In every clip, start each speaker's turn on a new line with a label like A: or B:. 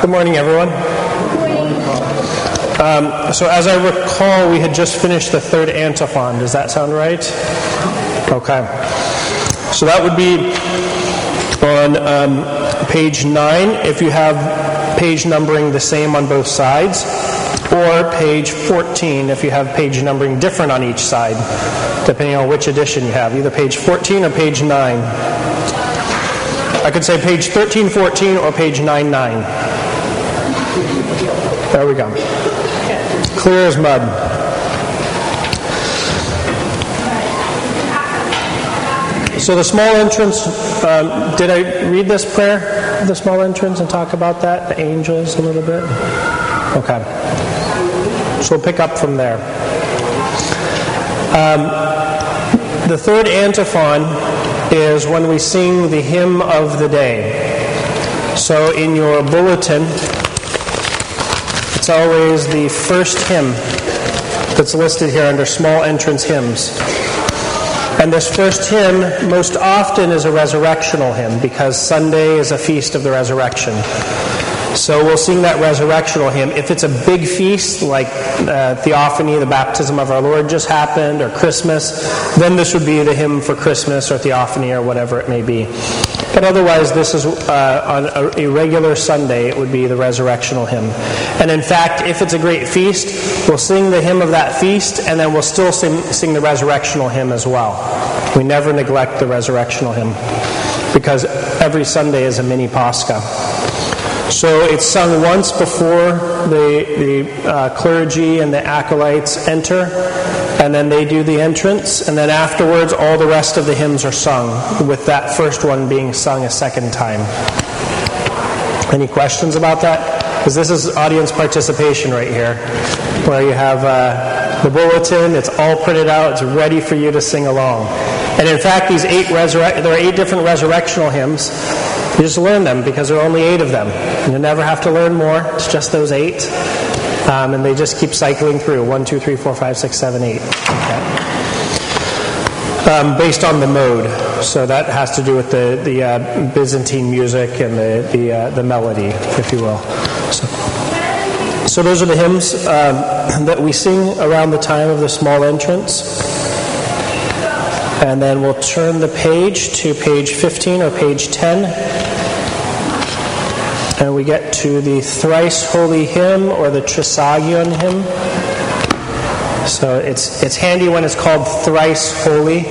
A: Good morning, everyone. Um, so, as I recall, we had just finished the third antiphon. Does that sound right? Okay. So, that would be on um, page 9 if you have page numbering the same on both sides, or page 14 if you have page numbering different on each side, depending on which edition you have, either page 14 or page 9. I could say page 1314 or page 99. There we go. Clear as mud. So the small entrance, um, did I read this prayer, the small entrance, and talk about that, the angels, a little bit? Okay. So we'll pick up from there. Um, the third antiphon is when we sing the hymn of the day. So in your bulletin, it's always the first hymn that's listed here under small entrance hymns. And this first hymn most often is a resurrectional hymn because Sunday is a feast of the resurrection. So we'll sing that resurrectional hymn. If it's a big feast like uh, Theophany, the baptism of our Lord just happened, or Christmas, then this would be the hymn for Christmas or Theophany or whatever it may be. But otherwise, this is uh, on a regular Sunday, it would be the resurrectional hymn. And in fact, if it's a great feast, we'll sing the hymn of that feast, and then we'll still sing, sing the resurrectional hymn as well. We never neglect the resurrectional hymn because every Sunday is a mini Pascha. So it's sung once before the, the uh, clergy and the acolytes enter, and then they do the entrance, and then afterwards all the rest of the hymns are sung, with that first one being sung a second time. Any questions about that? Because this is audience participation right here, where you have uh, the bulletin, it's all printed out, it's ready for you to sing along. And in fact, these eight resurre- there are eight different resurrectional hymns. You just learn them because there are only eight of them. You never have to learn more. It's just those eight. Um, and they just keep cycling through one, two, three, four, five, six, seven, eight. Okay. Um, based on the mode. So that has to do with the, the uh, Byzantine music and the, the, uh, the melody, if you will. So, so those are the hymns um, that we sing around the time of the small entrance. And then we'll turn the page to page 15 or page 10. And we get to the thrice holy hymn or the Trisagion hymn. So it's, it's handy when it's called thrice holy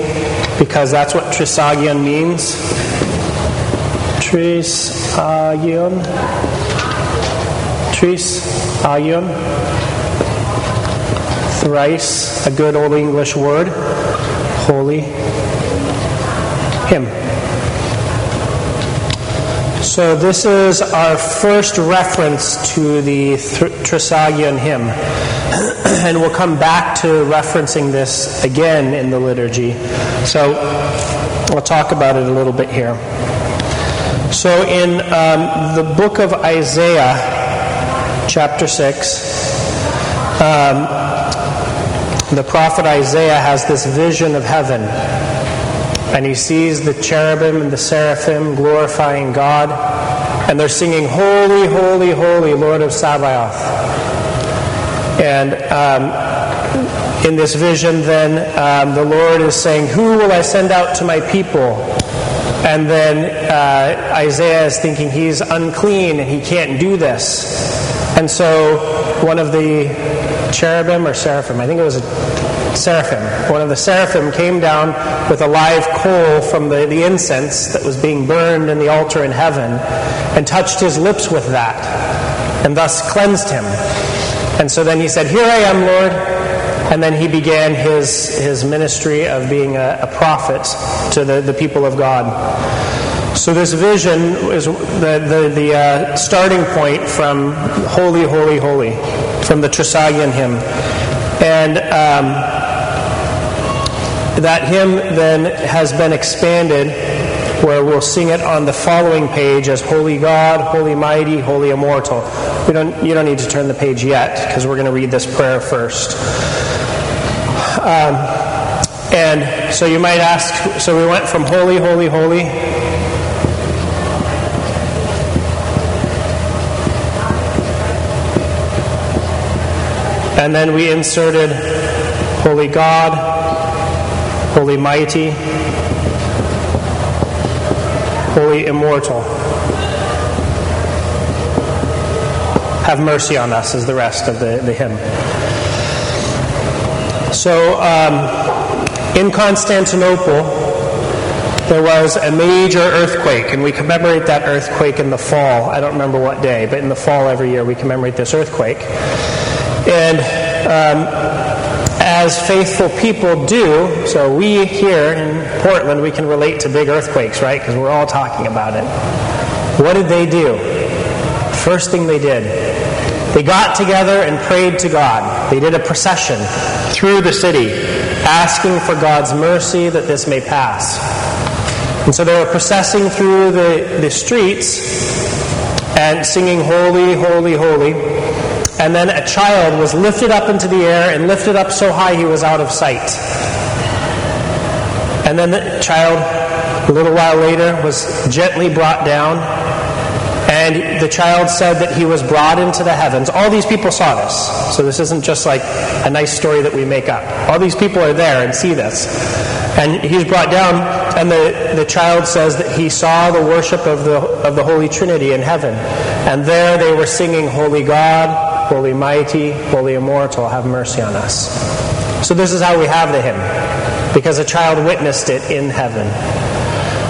A: because that's what Trisagion means. Trisagion. Trisagion. Thrice, a good old English word holy hymn. So, this is our first reference to the Trisagion hymn. and we'll come back to referencing this again in the liturgy. So, we'll talk about it a little bit here. So, in um, the book of Isaiah, chapter 6, um, the prophet Isaiah has this vision of heaven. And he sees the cherubim and the seraphim glorifying God. And they're singing, Holy, Holy, Holy, Lord of Sabaoth. And um, in this vision, then, um, the Lord is saying, Who will I send out to my people? And then uh, Isaiah is thinking he's unclean and he can't do this. And so one of the cherubim or seraphim, I think it was a seraphim. One of the seraphim came down with a live coal from the, the incense that was being burned in the altar in heaven and touched his lips with that and thus cleansed him. And so then he said, Here I am, Lord. And then he began his, his ministry of being a, a prophet to the, the people of God. So this vision is the, the, the uh, starting point from Holy, Holy, Holy from the Trisagion hymn. And um, that hymn then has been expanded where we'll sing it on the following page as Holy God, Holy Mighty, Holy Immortal. We don't, you don't need to turn the page yet because we're going to read this prayer first. Um, and so you might ask so we went from Holy, Holy, Holy And then we inserted Holy God, Holy Mighty, Holy Immortal. Have mercy on us, is the rest of the, the hymn. So, um, in Constantinople, there was a major earthquake, and we commemorate that earthquake in the fall. I don't remember what day, but in the fall every year we commemorate this earthquake. And um, as faithful people do, so we here in Portland, we can relate to big earthquakes, right? Because we're all talking about it. What did they do? First thing they did, they got together and prayed to God. They did a procession through the city, asking for God's mercy that this may pass. And so they were processing through the, the streets and singing, Holy, Holy, Holy. And then a child was lifted up into the air and lifted up so high he was out of sight. And then the child, a little while later, was gently brought down. And the child said that he was brought into the heavens. All these people saw this. So this isn't just like a nice story that we make up. All these people are there and see this. And he's brought down, and the, the child says that he saw the worship of the, of the Holy Trinity in heaven. And there they were singing, Holy God, Holy Mighty, Holy Immortal, have mercy on us. So this is how we have the hymn, because a child witnessed it in heaven.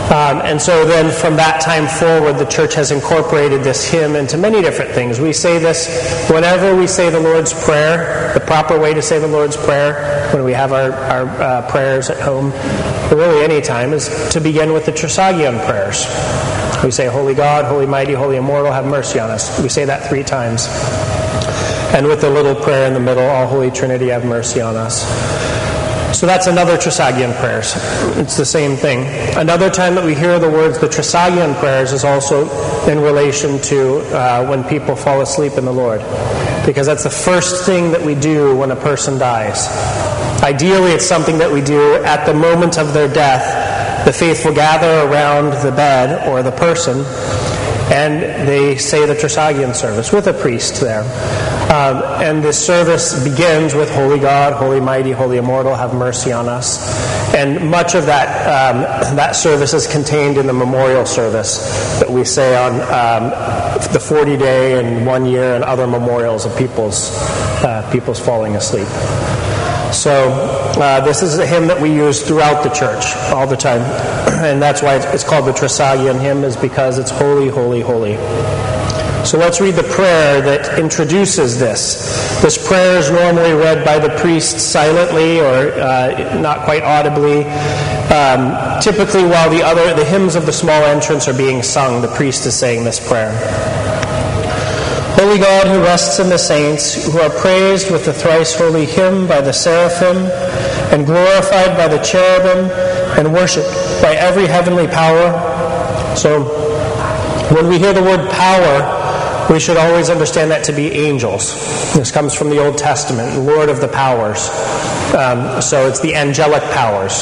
A: Um, and so then from that time forward, the church has incorporated this hymn into many different things. We say this whenever we say the Lord's Prayer, the proper way to say the Lord's Prayer, when we have our, our uh, prayers at home, really any time, is to begin with the Trisagion prayers. We say, Holy God, Holy Mighty, Holy Immortal, have mercy on us. We say that three times. And with a little prayer in the middle, All Holy Trinity, have mercy on us. So that's another Trisagion prayers. It's the same thing. Another time that we hear the words the Trisagion prayers is also in relation to uh, when people fall asleep in the Lord. Because that's the first thing that we do when a person dies. Ideally, it's something that we do at the moment of their death. The faithful gather around the bed or the person and they say the Trisagion service with a priest there. Um, and this service begins with Holy God, Holy Mighty, Holy Immortal, have mercy on us. And much of that, um, that service is contained in the memorial service that we say on um, the 40 day and one year and other memorials of people's, uh, people's falling asleep. So uh, this is a hymn that we use throughout the church all the time, and that's why it's called the Trisagion hymn, is because it's holy, holy, holy. So let's read the prayer that introduces this. This prayer is normally read by the priest silently or uh, not quite audibly. Um, typically, while the other the hymns of the small entrance are being sung, the priest is saying this prayer. Holy God, who rests in the saints, who are praised with the thrice holy hymn by the seraphim, and glorified by the cherubim, and worshipped by every heavenly power. So, when we hear the word power, we should always understand that to be angels. This comes from the Old Testament, Lord of the powers. Um, so it's the angelic powers.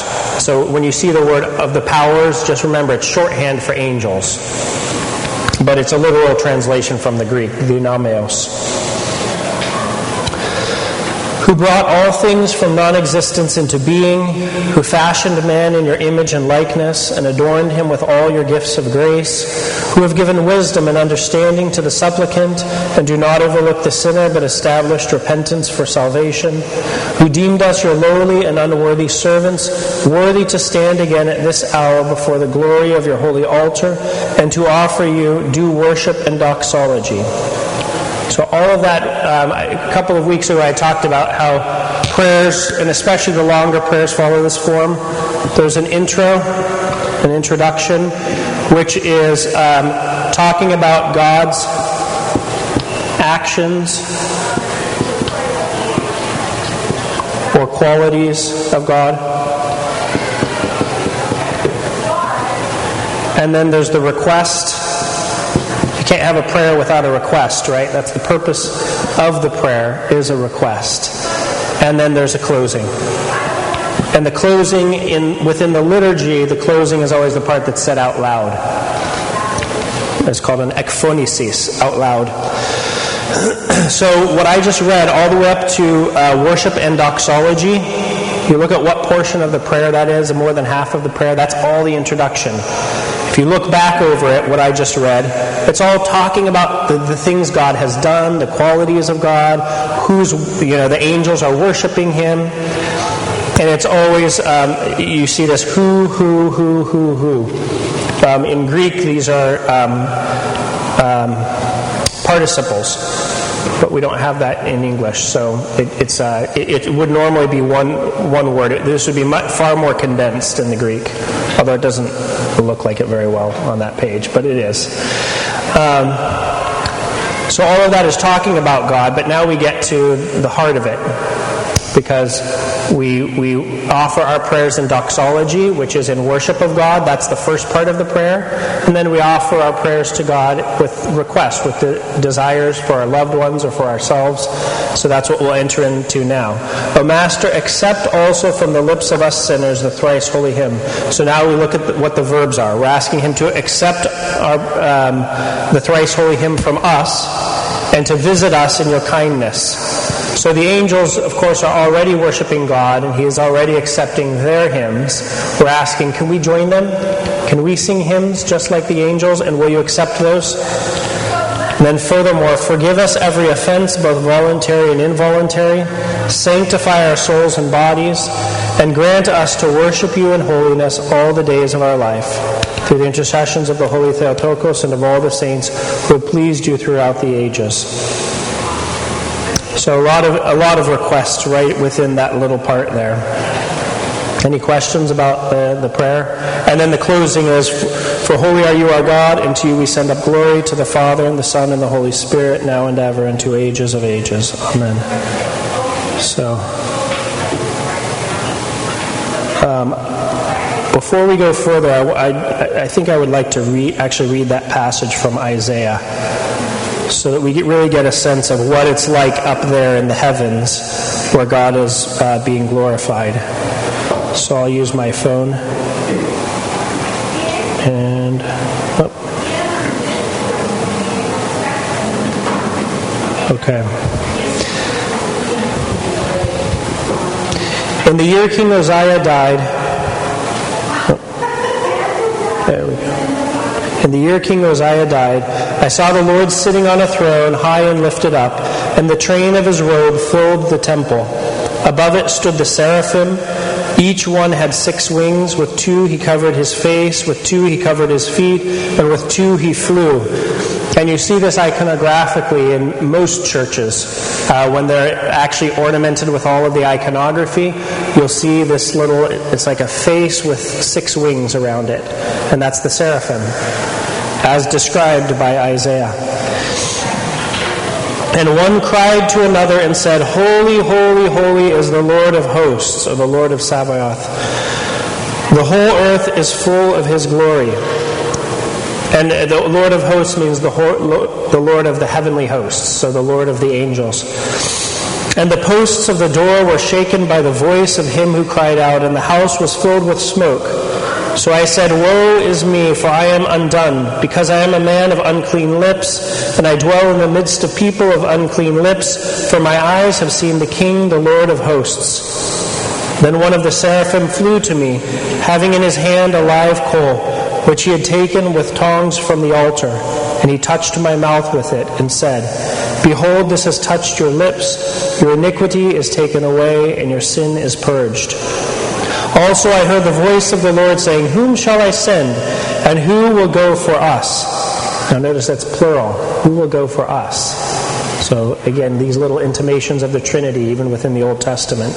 A: So when you see the word of the powers, just remember it's shorthand for angels but it's a literal translation from the Greek, dunameos. Who brought all things from non existence into being, who fashioned man in your image and likeness, and adorned him with all your gifts of grace, who have given wisdom and understanding to the supplicant, and do not overlook the sinner, but established repentance for salvation, who deemed us your lowly and unworthy servants, worthy to stand again at this hour before the glory of your holy altar, and to offer you due worship and doxology. So, all of that, um, a couple of weeks ago, I talked about how prayers, and especially the longer prayers, follow this form. There's an intro, an introduction, which is um, talking about God's actions or qualities of God. And then there's the request you can't have a prayer without a request, right? That's the purpose of the prayer is a request. And then there's a closing. And the closing in within the liturgy, the closing is always the part that's said out loud. It's called an ekphonesis, out loud. so, what I just read, all the way up to uh, worship and doxology, you look at what portion of the prayer that is, more than half of the prayer, that's all the introduction. If you look back over it, what I just read, it's all talking about the, the things God has done, the qualities of God, who's, you know, the angels are worshiping Him. And it's always, um, you see this who, who, who, who, who. Um, in Greek, these are um, um participles, but we don't have that in English. So it, it's, uh, it, it, would normally be one, one word. This would be much, far more condensed in the Greek, although it doesn't look like it very well on that page, but it is. Um, so all of that is talking about God, but now we get to the heart of it because we, we offer our prayers in doxology, which is in worship of God. That's the first part of the prayer. And then we offer our prayers to God with requests, with the desires for our loved ones or for ourselves. So that's what we'll enter into now. O Master, accept also from the lips of us sinners the thrice holy hymn. So now we look at what the verbs are. We're asking Him to accept our, um, the thrice holy hymn from us and to visit us in your kindness. So the angels, of course, are already worshiping God and He is already accepting their hymns. We're asking, can we join them? Can we sing hymns just like the angels? And will you accept those? And then, furthermore, forgive us every offense, both voluntary and involuntary. Sanctify our souls and bodies, and grant us to worship you in holiness all the days of our life. Through the intercessions of the Holy Theotokos and of all the saints who have pleased you throughout the ages. So a lot of a lot of requests right within that little part there. Any questions about the, the prayer? And then the closing is For holy are you, our God, and to you we send up glory to the Father, and the Son, and the Holy Spirit, now and ever, and to ages of ages. Amen. So, um, before we go further, I, I, I think I would like to read, actually read that passage from Isaiah so that we really get a sense of what it's like up there in the heavens where God is uh, being glorified. So I'll use my phone. And. Oh. Okay. In the year King Uzziah died, oh, there we go. In the year King Uzziah died, I saw the Lord sitting on a throne, high and lifted up, and the train of his robe filled the temple. Above it stood the seraphim. Each one had six wings. With two he covered his face, with two he covered his feet, and with two he flew. And you see this iconographically in most churches. Uh, when they're actually ornamented with all of the iconography, you'll see this little, it's like a face with six wings around it. And that's the seraphim as described by Isaiah. And one cried to another and said, Holy, holy, holy is the Lord of hosts, or the Lord of Sabaoth. The whole earth is full of his glory. And the Lord of hosts means the, the Lord of the heavenly hosts, so the Lord of the angels. And the posts of the door were shaken by the voice of him who cried out, and the house was filled with smoke. So I said, Woe is me, for I am undone, because I am a man of unclean lips, and I dwell in the midst of people of unclean lips, for my eyes have seen the King, the Lord of hosts. Then one of the seraphim flew to me, having in his hand a live coal, which he had taken with tongs from the altar, and he touched my mouth with it, and said, Behold, this has touched your lips, your iniquity is taken away, and your sin is purged. Also, I heard the voice of the Lord saying, Whom shall I send, and who will go for us? Now, notice that's plural. Who will go for us? So, again, these little intimations of the Trinity, even within the Old Testament.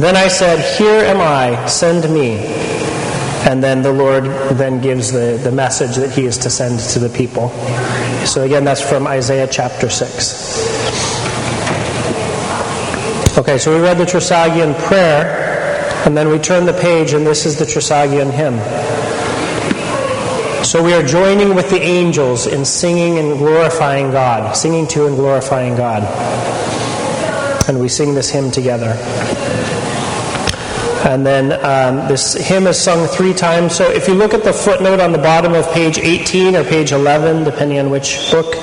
A: Then I said, Here am I, send me. And then the Lord then gives the, the message that he is to send to the people. So, again, that's from Isaiah chapter 6. Okay, so we read the Trisagion prayer. And then we turn the page, and this is the Trisagion hymn. So we are joining with the angels in singing and glorifying God, singing to and glorifying God. And we sing this hymn together. And then um, this hymn is sung three times. So if you look at the footnote on the bottom of page 18 or page 11, depending on which book,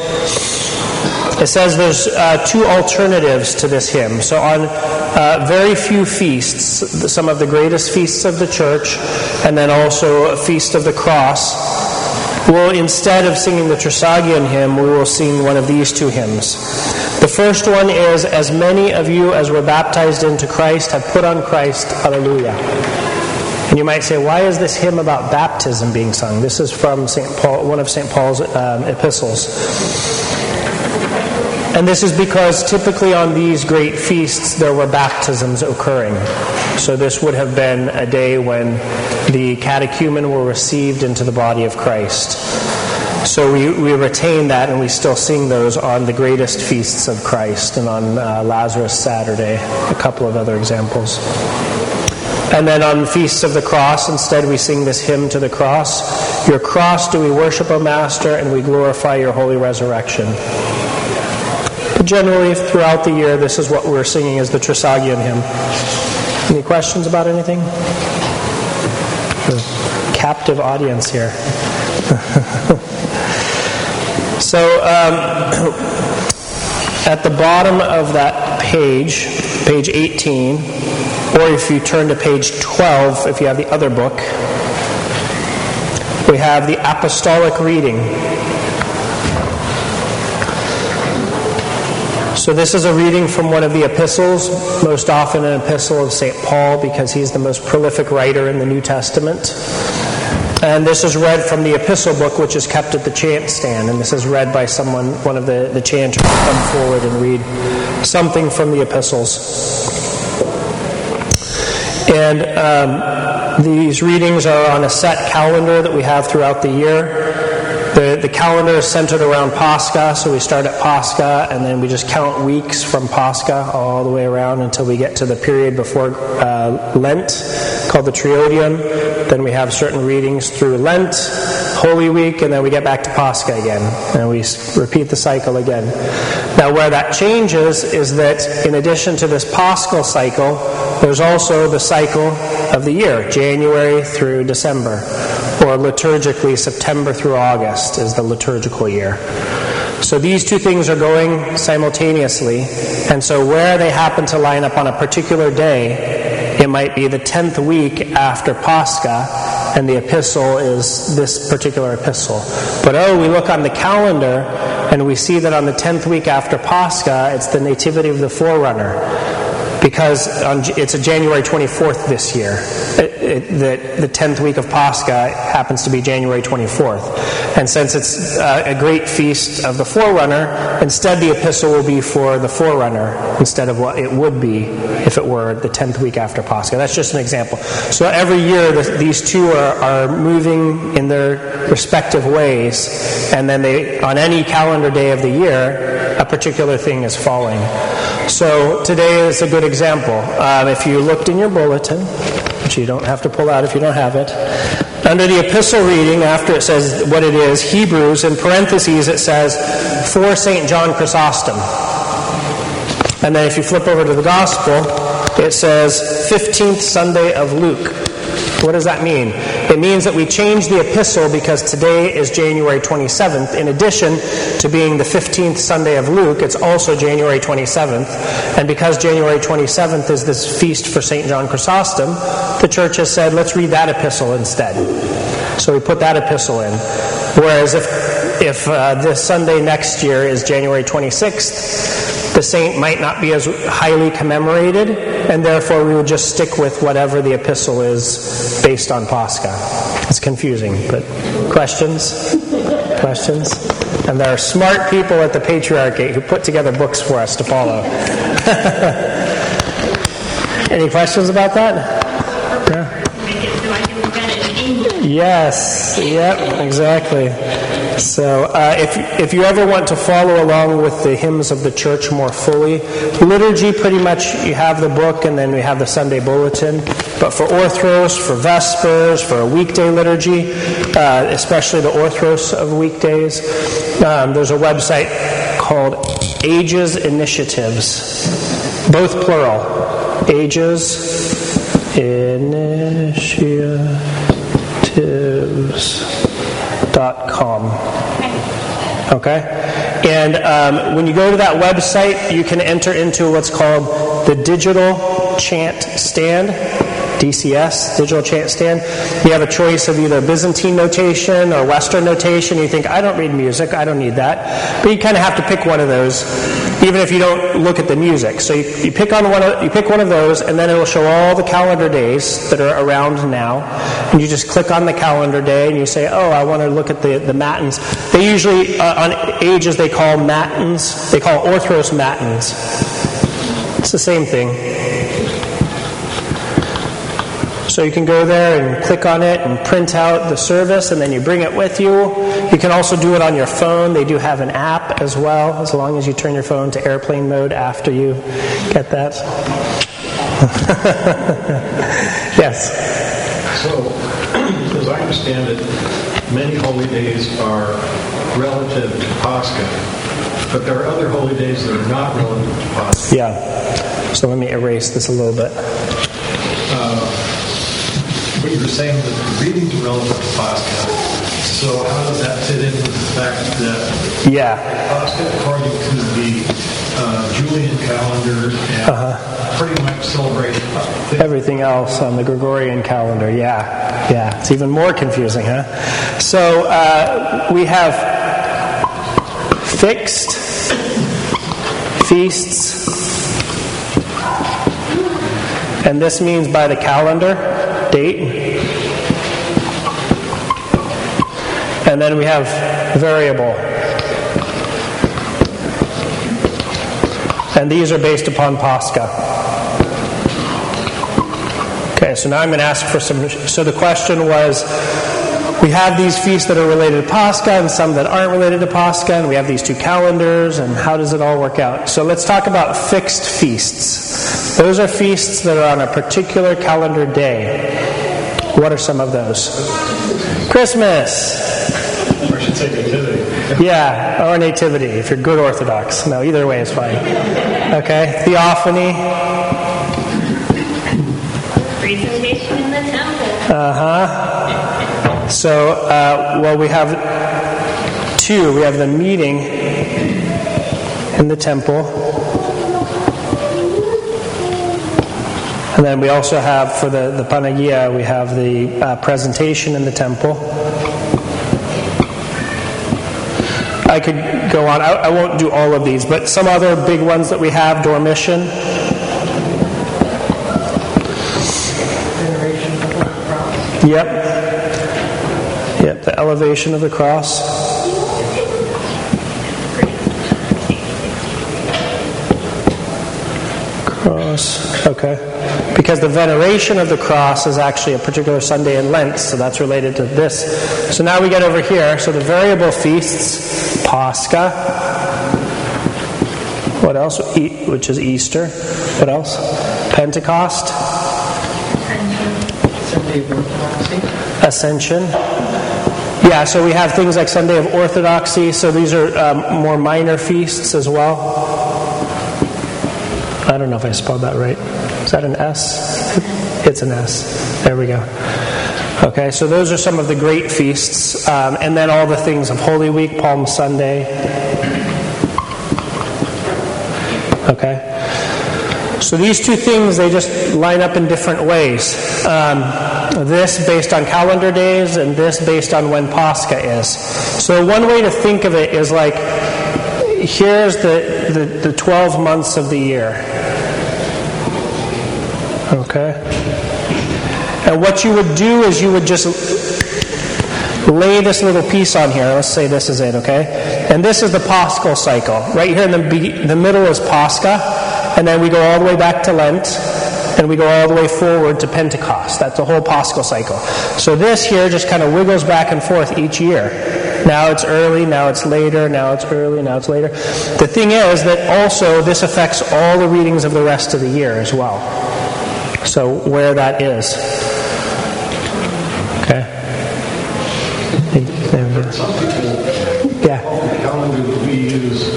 A: It says there's uh, two alternatives to this hymn. So, on uh, very few feasts, some of the greatest feasts of the church, and then also a feast of the cross, we'll instead of singing the Trisagion hymn, we will sing one of these two hymns. The first one is As many of you as were baptized into Christ have put on Christ. Hallelujah. And you might say, why is this hymn about baptism being sung? This is from St. Paul, one of St. Paul's um, epistles. And this is because typically on these great feasts there were baptisms occurring. So this would have been a day when the catechumen were received into the body of Christ. So we, we retain that and we still sing those on the greatest feasts of Christ and on uh, Lazarus Saturday, a couple of other examples. And then on Feasts of the Cross, instead we sing this hymn to the cross Your cross do we worship, O Master, and we glorify your holy resurrection generally, throughout the year, this is what we're singing as the Trisagion hymn. Any questions about anything? captive audience here. so, um, at the bottom of that page, page 18, or if you turn to page 12, if you have the other book, we have the apostolic reading. So, this is a reading from one of the epistles, most often an epistle of St. Paul, because he's the most prolific writer in the New Testament. And this is read from the epistle book, which is kept at the chant stand. And this is read by someone, one of the, the chanters, come forward and read something from the epistles. And um, these readings are on a set calendar that we have throughout the year. The, the calendar is centered around Pascha, so we start at Pascha and then we just count weeks from Pascha all the way around until we get to the period before uh, Lent called the Triodion. Then we have certain readings through Lent, Holy Week, and then we get back to Pascha again. And we repeat the cycle again. Now, where that changes is that in addition to this Paschal cycle, there's also the cycle of the year, January through December liturgically September through August is the liturgical year. So these two things are going simultaneously, and so where they happen to line up on a particular day, it might be the 10th week after Pascha, and the epistle is this particular epistle. But oh, we look on the calendar and we see that on the 10th week after Pascha, it's the Nativity of the Forerunner because it's a January 24th this year. It, it, the, the 10th week of Pascha happens to be January 24th. And since it's uh, a great feast of the forerunner, instead the epistle will be for the forerunner instead of what it would be if it were the 10th week after Pascha. That's just an example. So every year the, these two are, are moving in their respective ways, and then they, on any calendar day of the year, a particular thing is falling. So today is a good example. Um, if you looked in your bulletin, which you don't have to pull out if you don't have it, under the epistle reading, after it says what it is, Hebrews, in parentheses it says, for St. John Chrysostom. And then if you flip over to the Gospel, it says 15th Sunday of Luke. What does that mean? It means that we change the epistle because today is January 27th. In addition to being the 15th Sunday of Luke, it's also January 27th. And because January 27th is this feast for St. John Chrysostom, the church has said, let's read that epistle instead. So we put that epistle in. Whereas if, if uh, this Sunday next year is January 26th, the saint might not be as highly commemorated, and therefore we would just stick with whatever the epistle is based on Pascha. It's confusing, but questions? questions? And there are smart people at the Patriarchate who put together books for us to follow. Any questions about that? Yeah. Yes, yep, exactly. So, uh, if, if you ever want to follow along with the hymns of the church more fully, liturgy pretty much you have the book and then we have the Sunday bulletin. But for Orthros, for Vespers, for a weekday liturgy, uh, especially the Orthros of weekdays, um, there's a website called Ages Initiatives, both plural. Ages Initiatives com. Okay? And um, when you go to that website, you can enter into what's called the digital chant stand. DCS, digital chant stand. You have a choice of either Byzantine notation or Western notation. You think, I don't read music, I don't need that. But you kind of have to pick one of those, even if you don't look at the music. So you, you pick on one of, you pick one of those, and then it will show all the calendar days that are around now. And you just click on the calendar day, and you say, oh, I want to look at the, the matins. They usually, uh, on ages, they call matins, they call orthros matins. It's the same thing. So you can go there and click on it and print out the service, and then you bring it with you. You can also do it on your phone. They do have an app as well, as long as you turn your phone to airplane mode after you get that. yes.
B: So, as I understand it, many holy days are relative to Pascha, but there are other holy days that are not relative to Pascha.
A: Yeah. So let me erase this a little bit.
B: But you were saying that the readings are relative to Pascha. So how does that fit in with the fact that
A: Yeah.
B: Pascha, according to the uh, Julian calendar, and pretty much celebrated
A: Everything else on the Gregorian calendar, yeah. Yeah. It's even more confusing, huh? So uh, we have fixed feasts, and this means by the calendar And then we have variable. And these are based upon Pascha. Okay, so now I'm going to ask for some. So the question was we have these feasts that are related to Pascha and some that aren't related to Pascha, and we have these two calendars, and how does it all work out? So let's talk about fixed feasts. Those are feasts that are on a particular calendar day. What are some of those? Christmas.
B: or should say nativity.
A: Yeah, or nativity, if you're good Orthodox. No, either way is fine. Okay, theophany.
C: Presentation in the temple.
A: Uh huh. So, uh, well, we have two. We have the meeting in the temple, and then we also have for the the panagia we have the uh, presentation in the temple. I could go on. I, I won't do all of these, but some other big ones that we have: Dormition. Yep. Yep, the elevation of the cross. Cross, okay. Because the veneration of the cross is actually a particular Sunday in Lent, so that's related to this. So now we get over here. So the variable feasts, Pascha. What else? E- which is Easter. What else? Pentecost. Ascension. Yeah, so we have things like Sunday of Orthodoxy, so these are um, more minor feasts as well. I don't know if I spelled that right. Is that an S? It's an S. There we go. Okay, so those are some of the great feasts, um, and then all the things of Holy Week, Palm Sunday. Okay? So these two things, they just line up in different ways. Um, this based on calendar days, and this based on when Pascha is. So one way to think of it is like, here's the, the, the 12 months of the year. Okay? And what you would do is you would just lay this little piece on here. Let's say this is it, okay? And this is the Paschal cycle. Right here in the, be- the middle is Pascha, and then we go all the way back to Lent, and we go all the way forward to Pentecost. That's the whole Paschal cycle. So this here just kind of wiggles back and forth each year. Now it's early, now it's later, now it's early, now it's later. The thing is that also this affects all the readings of the rest of the year as well. So where that is. Okay? There we go. Yeah.
B: the calendar that we use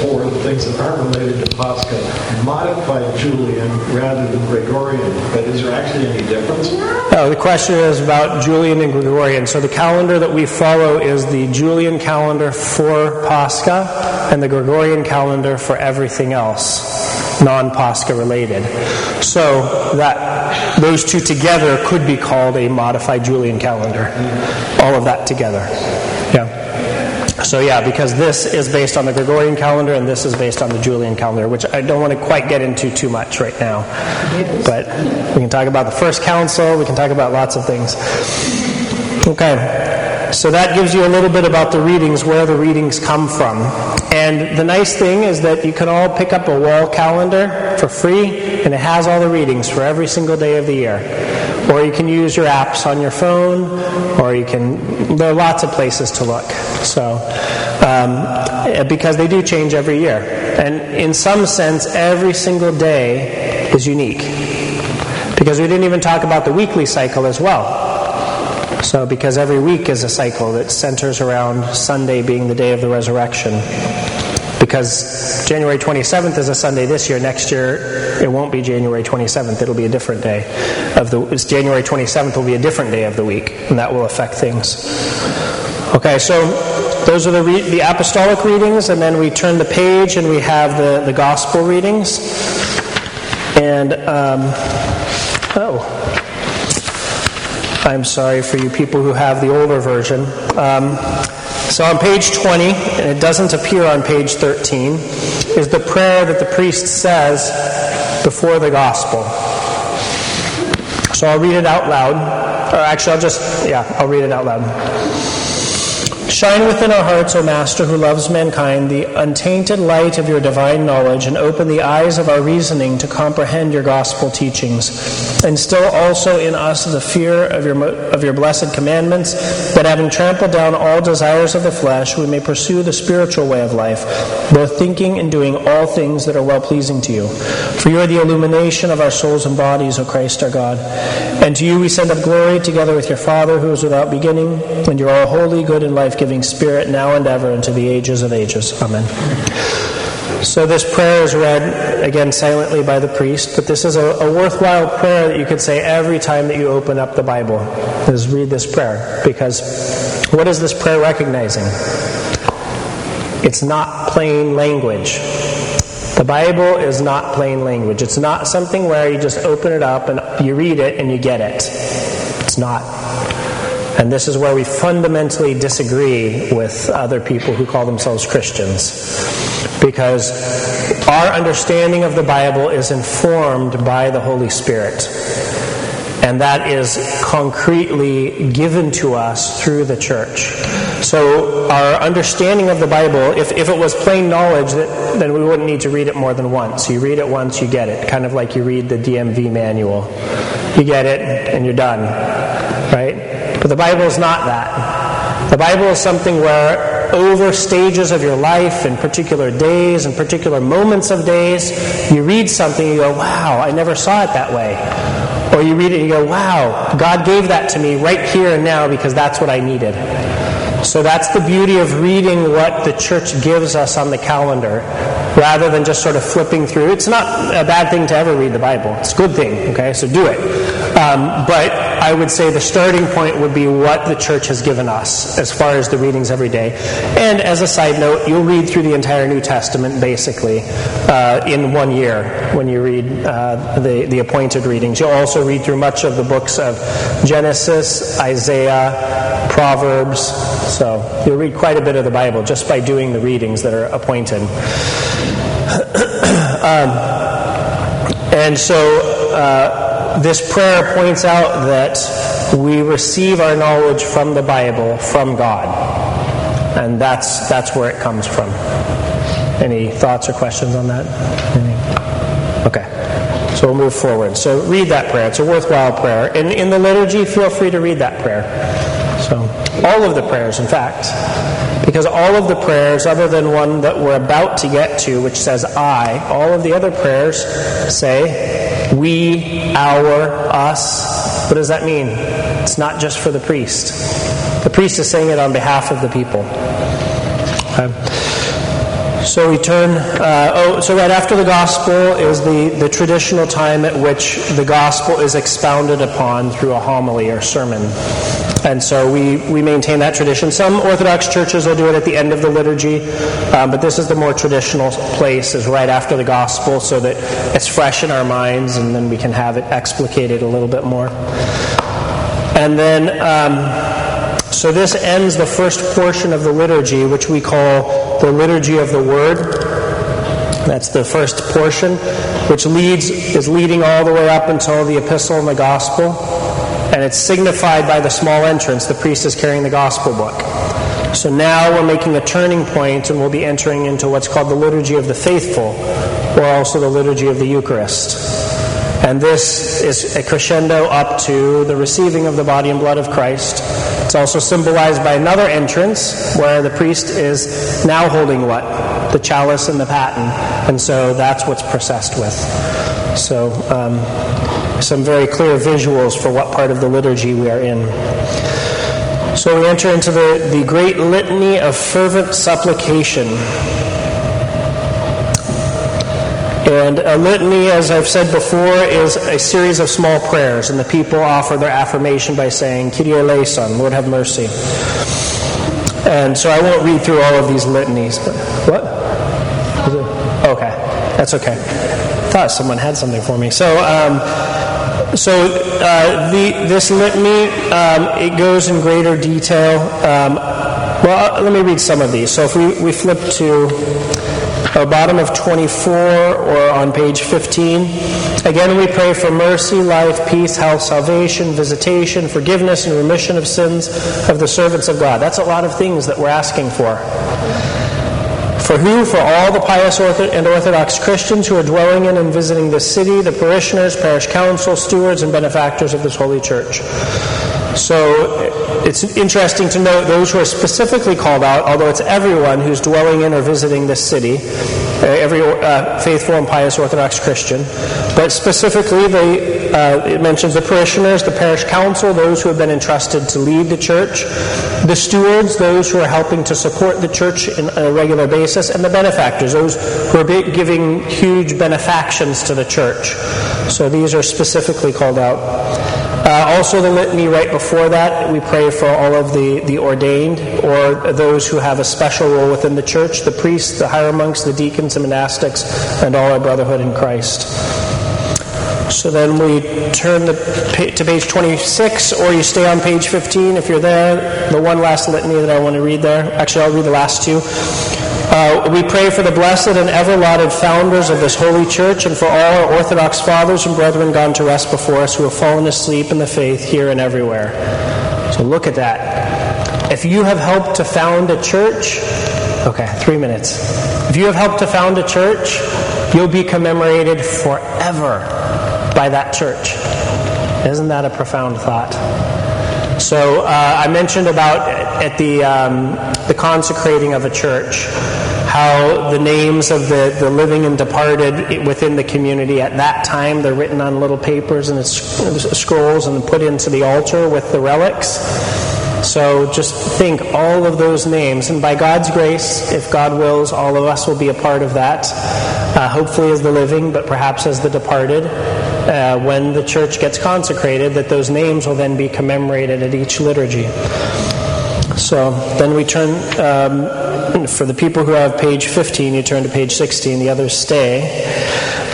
B: for the things that aren't related to Pascha modified Julian rather than Gregorian, but is there actually any difference?
A: Oh, the question is about Julian and Gregorian. So the calendar that we follow is the Julian calendar for Pascha and the Gregorian calendar for everything else, non-Pascha related. So that those two together could be called a modified Julian calendar. All of that together. Yeah. So yeah, because this is based on the Gregorian calendar and this is based on the Julian calendar, which I don't want to quite get into too much right now. But we can talk about the first council, we can talk about lots of things. Okay. So that gives you a little bit about the readings, where the readings come from. And the nice thing is that you can all pick up a wall calendar for free, and it has all the readings for every single day of the year. Or you can use your apps on your phone, or you can, there are lots of places to look. So, um, because they do change every year. And in some sense, every single day is unique. Because we didn't even talk about the weekly cycle as well. So, because every week is a cycle that centers around Sunday being the day of the resurrection. Because January 27th is a Sunday this year, next year it won't be January 27th, it'll be a different day of the January 27th will be a different day of the week, and that will affect things. Okay, so those are the, re- the apostolic readings, and then we turn the page and we have the, the gospel readings. And, um, oh, I'm sorry for you people who have the older version. Um, so on page 20, and it doesn't appear on page 13, is the prayer that the priest says before the gospel. So I'll read it out loud. Or actually, I'll just, yeah, I'll read it out loud. Shine within our hearts, O Master, who loves mankind, the untainted light of your divine knowledge, and open the eyes of our reasoning to comprehend your gospel teachings. Instill also in us the fear of your, of your blessed commandments, that having trampled down all desires of the flesh, we may pursue the spiritual way of life, both thinking and doing all things that are well pleasing to you. For you are the illumination of our souls and bodies, O Christ our God. And to you we send up glory together with your Father, who is without beginning, and you're all holy, good, and life giving Spirit, now and ever, into the ages of ages. Amen. So this prayer is read again silently by the priest, but this is a, a, worthwhile prayer that you could say every time that you open up the Bible. Is read this prayer because what is this prayer recognizing? It's not plain language. The Bible is not plain language. It's not something where you just open it up and you read it and you get it. It's not. And this is where we fundamentally disagree with other people who call themselves Christians. Because our understanding of the Bible is informed by the Holy Spirit. And that is concretely given to us through the church. So, our understanding of the Bible, if, if it was plain knowledge, that, then we wouldn't need to read it more than once. You read it once, you get it. Kind of like you read the DMV manual. You get it, and you're done. The Bible is not that. The Bible is something where over stages of your life and particular days and particular moments of days, you read something, you go, wow, I never saw it that way. Or you read it and you go, wow, God gave that to me right here and now because that's what I needed. So that's the beauty of reading what the church gives us on the calendar rather than just sort of flipping through. It's not a bad thing to ever read the Bible, it's a good thing, okay? So do it. Um, but I would say the starting point would be what the church has given us as far as the readings every day. And as a side note, you'll read through the entire New Testament basically uh, in one year when you read uh, the, the appointed readings. You'll also read through much of the books of Genesis, Isaiah, Proverbs. So you'll read quite a bit of the Bible just by doing the readings that are appointed. Um, and so. Uh, this prayer points out that we receive our knowledge from the Bible from God. And that's, that's where it comes from. Any thoughts or questions on that? Any? Okay. So we'll move forward. So read that prayer. It's a worthwhile prayer. In, in the liturgy, feel free to read that prayer. So, all of the prayers, in fact. Because all of the prayers, other than one that we're about to get to, which says I, all of the other prayers say we, our, us. What does that mean? It's not just for the priest. The priest is saying it on behalf of the people. Okay. So we turn, uh, oh, so right after the gospel is the, the traditional time at which the gospel is expounded upon through a homily or sermon. And so we, we maintain that tradition. Some Orthodox churches will do it at the end of the liturgy, um, but this is the more traditional place, is right after the gospel, so that it's fresh in our minds and then we can have it explicated a little bit more. And then, um, so this ends the first portion of the liturgy, which we call the Liturgy of the Word. That's the first portion, which leads is leading all the way up until the epistle and the gospel. And it's signified by the small entrance. The priest is carrying the gospel book. So now we're making a turning point and we'll be entering into what's called the Liturgy of the Faithful, or also the Liturgy of the Eucharist. And this is a crescendo up to the receiving of the body and blood of Christ. It's also symbolized by another entrance where the priest is now holding what? The chalice and the paten. And so that's what's processed with. So, um, some very clear visuals for what part of the liturgy we are in. So we enter into the, the great litany of fervent supplication. And a litany, as I've said before, is a series of small prayers, and the people offer their affirmation by saying, Kyrie eleison, Lord have mercy. And so I won't read through all of these litanies, but what? Okay, that's okay. I thought someone had something for me. So, um, so uh, the, this litany, um, it goes in greater detail. Um, well, uh, let me read some of these. So if we, we flip to uh, bottom of 24 or on page 15. Again, we pray for mercy, life, peace, health, salvation, visitation, forgiveness, and remission of sins of the servants of God. That's a lot of things that we're asking for. For who? For all the pious and Orthodox Christians who are dwelling in and visiting this city, the parishioners, parish council, stewards, and benefactors of this holy church. So it's interesting to note those who are specifically called out, although it's everyone who's dwelling in or visiting this city, every uh, faithful and pious Orthodox Christian. But specifically, they, uh, it mentions the parishioners, the parish council, those who have been entrusted to lead the church, the stewards, those who are helping to support the church on a regular basis, and the benefactors, those who are giving huge benefactions to the church. So these are specifically called out. Uh, also, the litany right before that, we pray for all of the, the ordained or those who have a special role within the church the priests, the hieromonks, the deacons, the monastics, and all our brotherhood in Christ. So then we turn the, to page 26, or you stay on page 15 if you're there. The one last litany that I want to read there. Actually, I'll read the last two. Uh, we pray for the blessed and ever lauded founders of this holy church and for all our Orthodox fathers and brethren gone to rest before us who have fallen asleep in the faith here and everywhere. So look at that. If you have helped to found a church, okay, three minutes. If you have helped to found a church, you'll be commemorated forever by that church. Isn't that a profound thought? So uh, I mentioned about at the um, the consecrating of a church how the names of the, the living and departed within the community at that time they're written on little papers and scrolls and put into the altar with the relics. So just think all of those names. And by god's grace if god wills all of us will be a part of that. Uh, hopefully as the living but perhaps as the departed. Uh, when the church gets consecrated that those names will then be commemorated at each liturgy. So then we turn, um, for the people who have page 15, you turn to page 16, the others stay.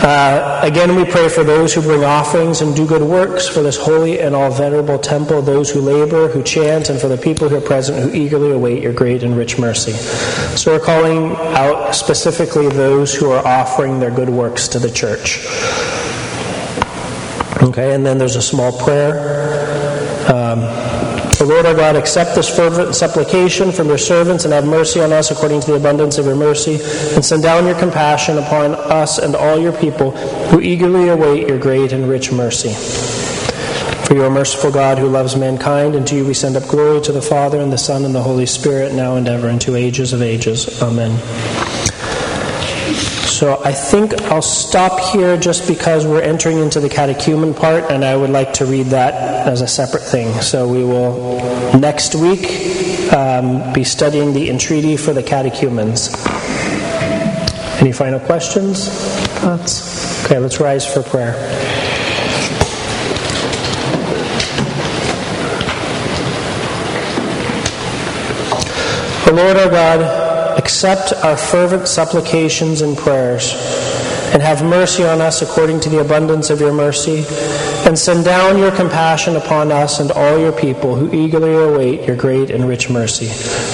A: Uh, again, we pray for those who bring offerings and do good works for this holy and all venerable temple, those who labor, who chant, and for the people who are present who eagerly await your great and rich mercy. So we're calling out specifically those who are offering their good works to the church. Okay, and then there's a small prayer. Um, Lord our God, accept this fervent supplication from your servants and have mercy on us according to the abundance of your mercy, and send down your compassion upon us and all your people who eagerly await your great and rich mercy. For you are merciful God who loves mankind, and to you we send up glory to the Father and the Son and the Holy Spirit, now and ever, and to ages of ages. Amen. So I think I'll stop here just because we're entering into the catechumen part, and I would like to read that as a separate thing. So we will next week um, be studying the entreaty for the catechumens. Any final questions? Thoughts? Okay, let's rise for prayer. O Lord our God, accept our fervent supplications and prayers, and have mercy on us according to the abundance of your mercy, and send down your compassion upon us and all your people who eagerly await your great and rich mercy.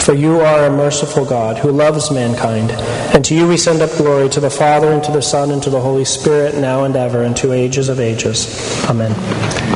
A: For you are a merciful God who loves mankind, and to you we send up glory to the Father, and to the Son, and to the Holy Spirit, now and ever, and to ages of ages. Amen.